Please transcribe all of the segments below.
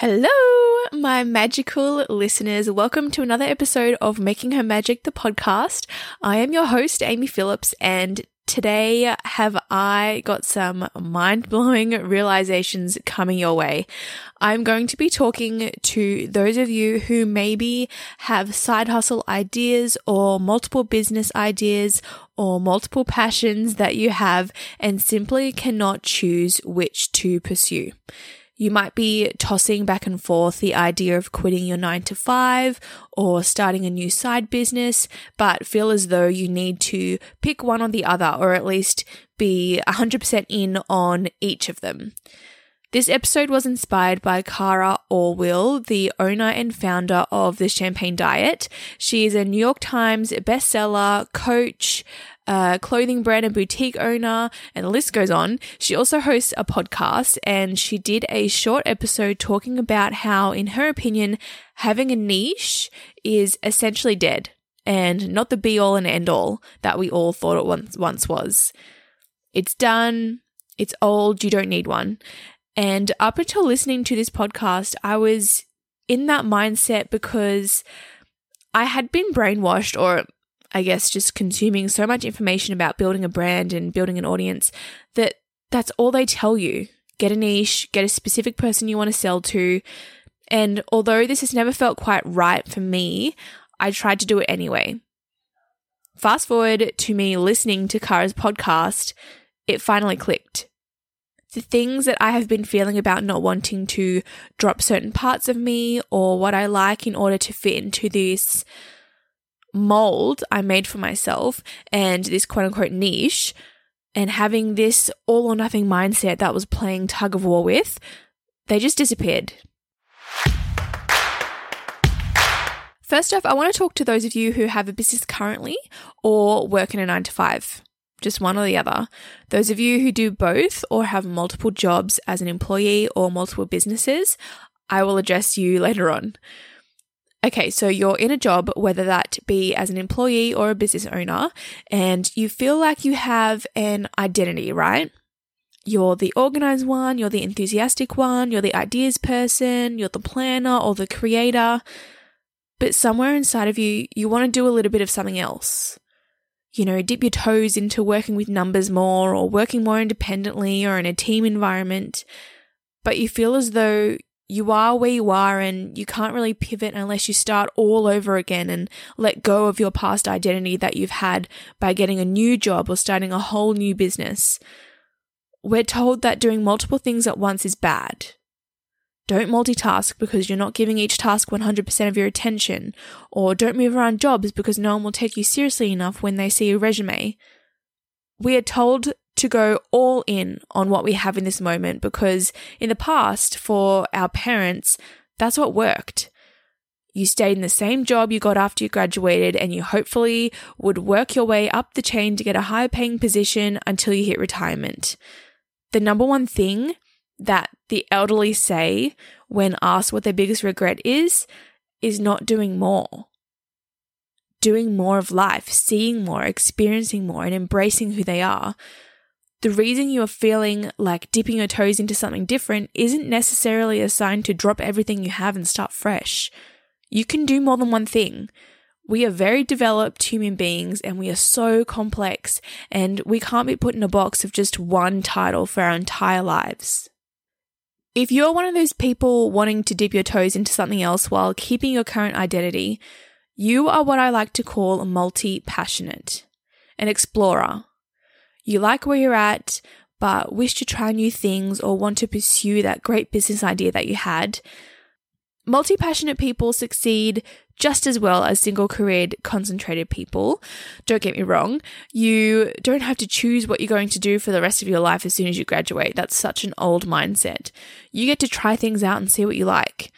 Hello, my magical listeners. Welcome to another episode of Making Her Magic, the podcast. I am your host, Amy Phillips, and today have I got some mind blowing realizations coming your way. I'm going to be talking to those of you who maybe have side hustle ideas or multiple business ideas or multiple passions that you have and simply cannot choose which to pursue. You might be tossing back and forth the idea of quitting your nine to five or starting a new side business, but feel as though you need to pick one or the other, or at least be 100% in on each of them. This episode was inspired by Cara Alwill, the owner and founder of the Champagne Diet. She is a New York Times bestseller, coach, uh, clothing brand and boutique owner, and the list goes on. She also hosts a podcast and she did a short episode talking about how, in her opinion, having a niche is essentially dead and not the be all and end all that we all thought it once, once was. It's done. It's old. You don't need one. And up until listening to this podcast, I was in that mindset because I had been brainwashed, or I guess just consuming so much information about building a brand and building an audience that that's all they tell you. Get a niche, get a specific person you want to sell to. And although this has never felt quite right for me, I tried to do it anyway. Fast forward to me listening to Cara's podcast, it finally clicked the things that I have been feeling about not wanting to drop certain parts of me or what I like in order to fit into this mold I made for myself and this quote unquote niche and having this all or nothing mindset that was playing tug of war with, they just disappeared. First off, I want to talk to those of you who have a business currently or work in a nine to five just one or the other. Those of you who do both or have multiple jobs as an employee or multiple businesses, I will address you later on. Okay, so you're in a job, whether that be as an employee or a business owner, and you feel like you have an identity, right? You're the organized one, you're the enthusiastic one, you're the ideas person, you're the planner or the creator. But somewhere inside of you, you want to do a little bit of something else you know, dip your toes into working with numbers more or working more independently or in a team environment, but you feel as though you are where you are and you can't really pivot unless you start all over again and let go of your past identity that you've had by getting a new job or starting a whole new business. We're told that doing multiple things at once is bad. Don't multitask because you're not giving each task 100% of your attention, or don't move around jobs because no one will take you seriously enough when they see your resume. We are told to go all in on what we have in this moment because in the past, for our parents, that's what worked. You stayed in the same job you got after you graduated, and you hopefully would work your way up the chain to get a higher paying position until you hit retirement. The number one thing that the elderly say when asked what their biggest regret is, is not doing more. Doing more of life, seeing more, experiencing more, and embracing who they are. The reason you are feeling like dipping your toes into something different isn't necessarily a sign to drop everything you have and start fresh. You can do more than one thing. We are very developed human beings and we are so complex, and we can't be put in a box of just one title for our entire lives. If you're one of those people wanting to dip your toes into something else while keeping your current identity, you are what I like to call a multi passionate, an explorer. You like where you're at, but wish to try new things or want to pursue that great business idea that you had. Multi passionate people succeed just as well as single careered, concentrated people. Don't get me wrong, you don't have to choose what you're going to do for the rest of your life as soon as you graduate. That's such an old mindset. You get to try things out and see what you like.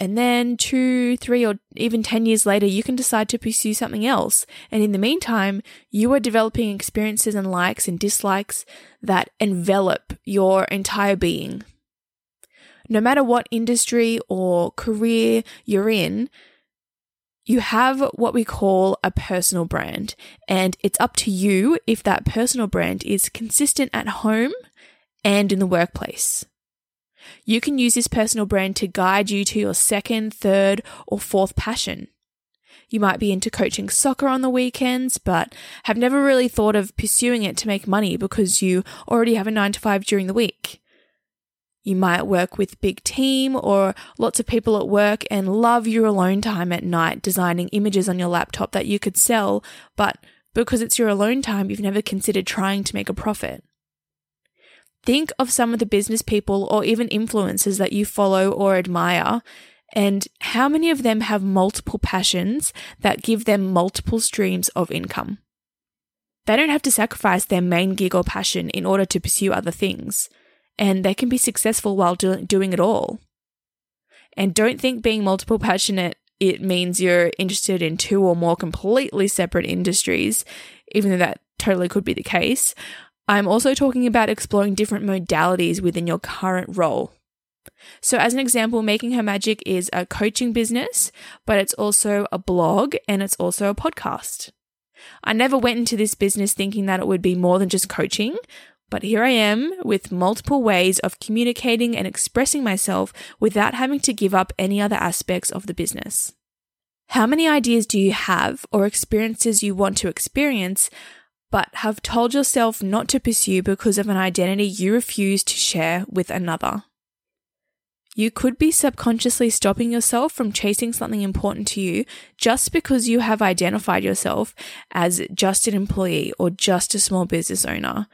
And then two, three, or even 10 years later, you can decide to pursue something else. And in the meantime, you are developing experiences and likes and dislikes that envelop your entire being. No matter what industry or career you're in, you have what we call a personal brand, and it's up to you if that personal brand is consistent at home and in the workplace. You can use this personal brand to guide you to your second, third, or fourth passion. You might be into coaching soccer on the weekends, but have never really thought of pursuing it to make money because you already have a nine to five during the week. You might work with big team or lots of people at work and love your alone time at night designing images on your laptop that you could sell, but because it's your alone time, you've never considered trying to make a profit. Think of some of the business people or even influencers that you follow or admire and how many of them have multiple passions that give them multiple streams of income. They don't have to sacrifice their main gig or passion in order to pursue other things and they can be successful while do- doing it all. And don't think being multiple passionate it means you're interested in two or more completely separate industries, even though that totally could be the case. I'm also talking about exploring different modalities within your current role. So, as an example, Making Her Magic is a coaching business, but it's also a blog and it's also a podcast. I never went into this business thinking that it would be more than just coaching, but here I am with multiple ways of communicating and expressing myself without having to give up any other aspects of the business. How many ideas do you have or experiences you want to experience, but have told yourself not to pursue because of an identity you refuse to share with another? You could be subconsciously stopping yourself from chasing something important to you just because you have identified yourself as just an employee or just a small business owner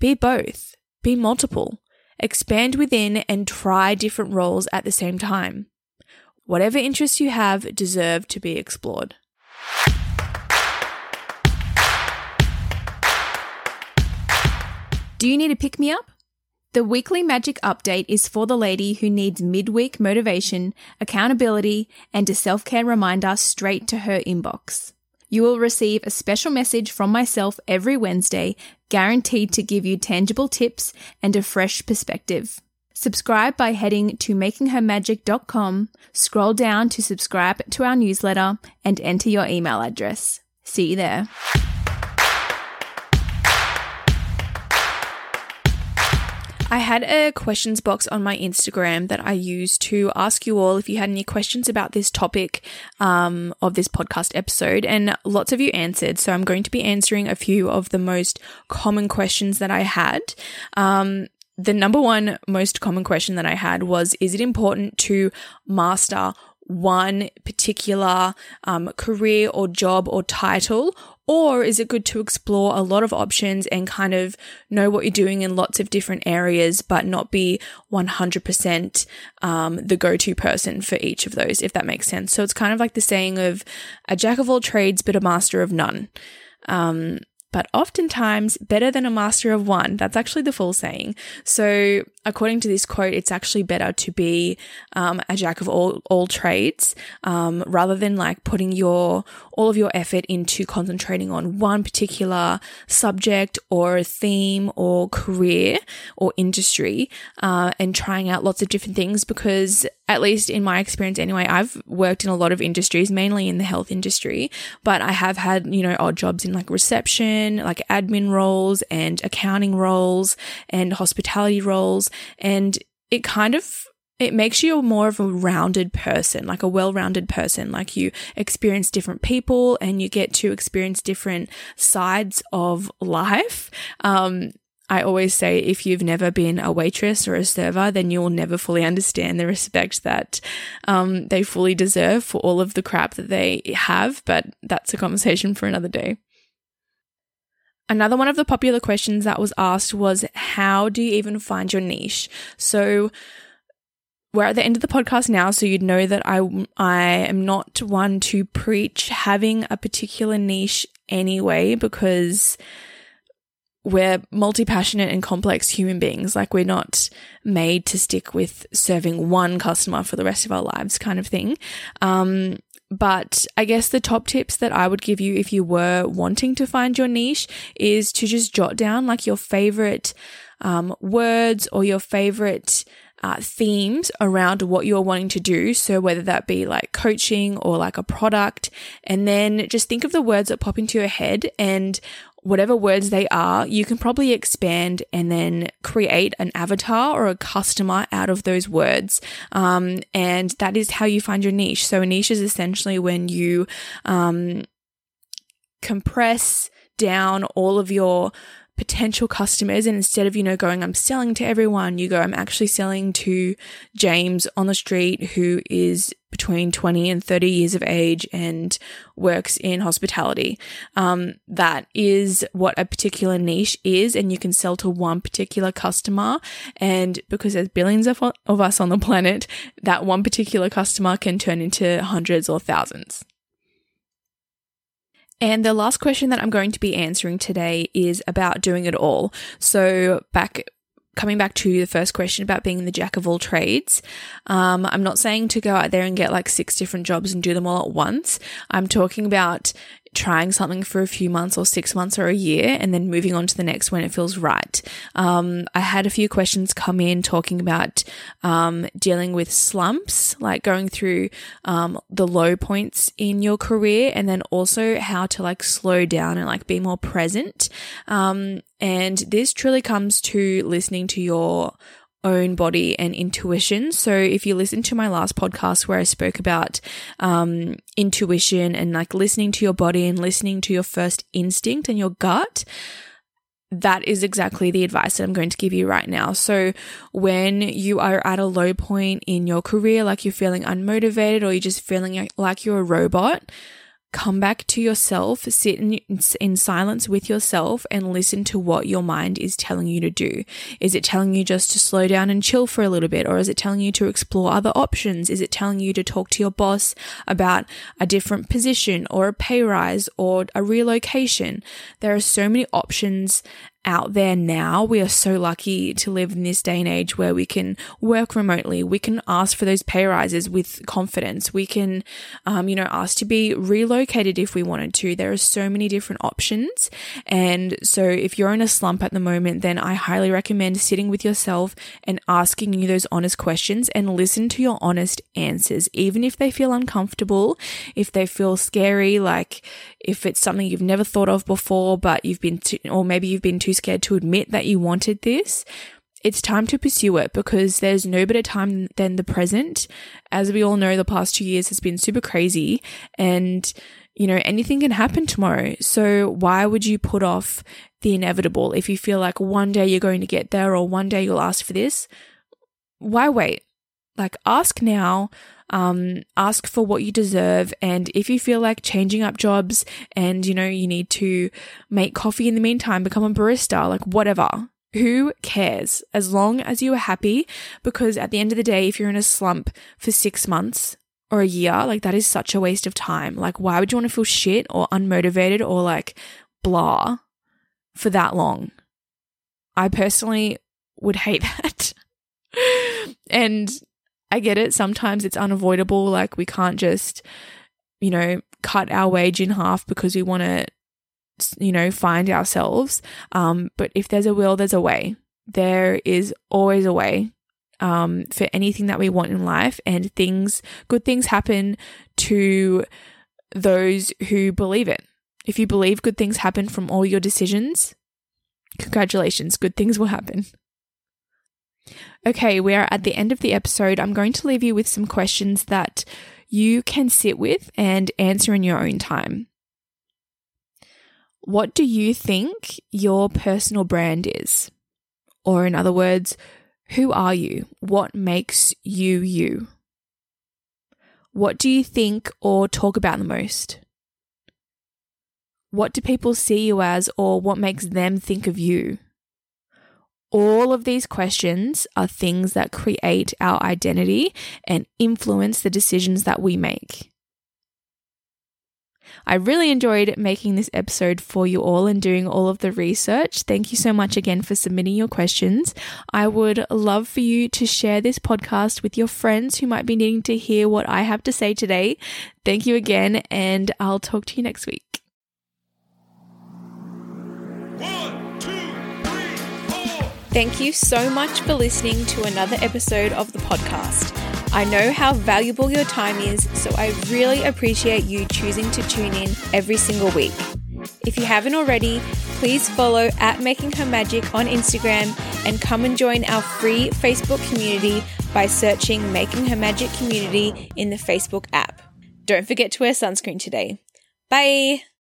be both, be multiple, expand within and try different roles at the same time. Whatever interests you have deserve to be explored. Do you need a pick me up? The weekly magic update is for the lady who needs midweek motivation, accountability, and a self care reminder straight to her inbox. You will receive a special message from myself every Wednesday, guaranteed to give you tangible tips and a fresh perspective. Subscribe by heading to makinghermagic.com, scroll down to subscribe to our newsletter, and enter your email address. See you there. I had a questions box on my Instagram that I used to ask you all if you had any questions about this topic um, of this podcast episode, and lots of you answered. So I'm going to be answering a few of the most common questions that I had. Um, the number one most common question that I had was Is it important to master one particular um, career or job or title? Or is it good to explore a lot of options and kind of know what you're doing in lots of different areas, but not be 100% um, the go to person for each of those, if that makes sense? So it's kind of like the saying of a jack of all trades, but a master of none. Um, but oftentimes better than a master of one. That's actually the full saying. So, according to this quote, it's actually better to be um, a jack of all all trades um, rather than like putting your all of your effort into concentrating on one particular subject or theme or career or industry uh, and trying out lots of different things because at least in my experience anyway, I've worked in a lot of industries, mainly in the health industry, but I have had, you know, odd jobs in like reception, like admin roles and accounting roles and hospitality roles. And it kind of it makes you more of a rounded person, like a well rounded person. Like you experience different people and you get to experience different sides of life. Um, I always say if you've never been a waitress or a server, then you'll never fully understand the respect that um, they fully deserve for all of the crap that they have. But that's a conversation for another day. Another one of the popular questions that was asked was how do you even find your niche? So we're at the end of the podcast now, so you'd know that I I am not one to preach having a particular niche anyway because we're multi passionate and complex human beings. Like we're not made to stick with serving one customer for the rest of our lives, kind of thing. Um, but I guess the top tips that I would give you if you were wanting to find your niche is to just jot down like your favorite um, words or your favorite uh, themes around what you're wanting to do. So whether that be like coaching or like a product, and then just think of the words that pop into your head and whatever words they are, you can probably expand and then create an avatar or a customer out of those words. Um, and that is how you find your niche. So a niche is essentially when you um, compress down all of your potential customers and instead of you know going I'm selling to everyone you go I'm actually selling to James on the street who is between 20 and 30 years of age and works in hospitality. Um, that is what a particular niche is and you can sell to one particular customer. And because there's billions of, of us on the planet that one particular customer can turn into hundreds or thousands. And the last question that I'm going to be answering today is about doing it all. So back coming back to the first question about being the jack of all trades, um, I'm not saying to go out there and get like six different jobs and do them all at once. I'm talking about trying something for a few months or six months or a year and then moving on to the next when it feels right. Um, I had a few questions come in talking about um, dealing with slumps, like going through um, the low points in your career and then also how to like slow down and like be more present. Um, and this truly comes to listening to your own body and intuition. So if you listen to my last podcast where I spoke about um, intuition and like listening to your body and listening to your first instinct and your gut, that is exactly the advice that I'm going to give you right now. So when you are at a low point in your career, like you're feeling unmotivated or you're just feeling like you're a robot, come back to yourself, sit in, in silence with yourself and listen to what your mind is telling you to do. Is it telling you just to slow down and chill for a little bit? Or is it telling you to explore other options? Is it telling you to talk to your boss about a different position or a pay rise or a relocation? There are so many options out there now. We are so lucky to live in this day and age where we can work remotely. We can ask for those pay rises with confidence. We can, um, you know, ask to be relocated if we wanted to. There are so many different options. And so if you're in a slump at the moment, then I highly recommend sitting with yourself and asking you those honest questions and listen to your honest answers, even if they feel uncomfortable, if they feel scary, like if it's something you've never thought of before, but you've been, too, or maybe you've been too scared to admit that you wanted this, it's time to pursue it because there's no better time than the present. As we all know, the past two years has been super crazy and, you know, anything can happen tomorrow. So why would you put off the inevitable if you feel like one day you're going to get there or one day you'll ask for this? Why wait? Like ask now, um, ask for what you deserve. And if you feel like changing up jobs and, you know, you need to make coffee in the meantime, become a barista, like whatever. Who cares? As long as you are happy, because at the end of the day, if you're in a slump for six months or a year, like that is such a waste of time. Like, why would you want to feel shit or unmotivated or like blah for that long? I personally would hate that. and I get it. Sometimes it's unavoidable. Like we can't just, you know, cut our wage in half because we want to, you know, find ourselves. Um, but if there's a will, there's a way. There is always a way um, for anything that we want in life, and things, good things happen to those who believe it. If you believe good things happen from all your decisions, congratulations, good things will happen. Okay, we are at the end of the episode. I'm going to leave you with some questions that you can sit with and answer in your own time. What do you think your personal brand is? Or, in other words, who are you? What makes you you? What do you think or talk about the most? What do people see you as, or what makes them think of you? All of these questions are things that create our identity and influence the decisions that we make. I really enjoyed making this episode for you all and doing all of the research. Thank you so much again for submitting your questions. I would love for you to share this podcast with your friends who might be needing to hear what I have to say today. Thank you again, and I'll talk to you next week. Thank you so much for listening to another episode of the podcast. I know how valuable your time is, so I really appreciate you choosing to tune in every single week. If you haven't already, please follow at Making Her Magic on Instagram and come and join our free Facebook community by searching Making Her Magic Community in the Facebook app. Don't forget to wear sunscreen today. Bye!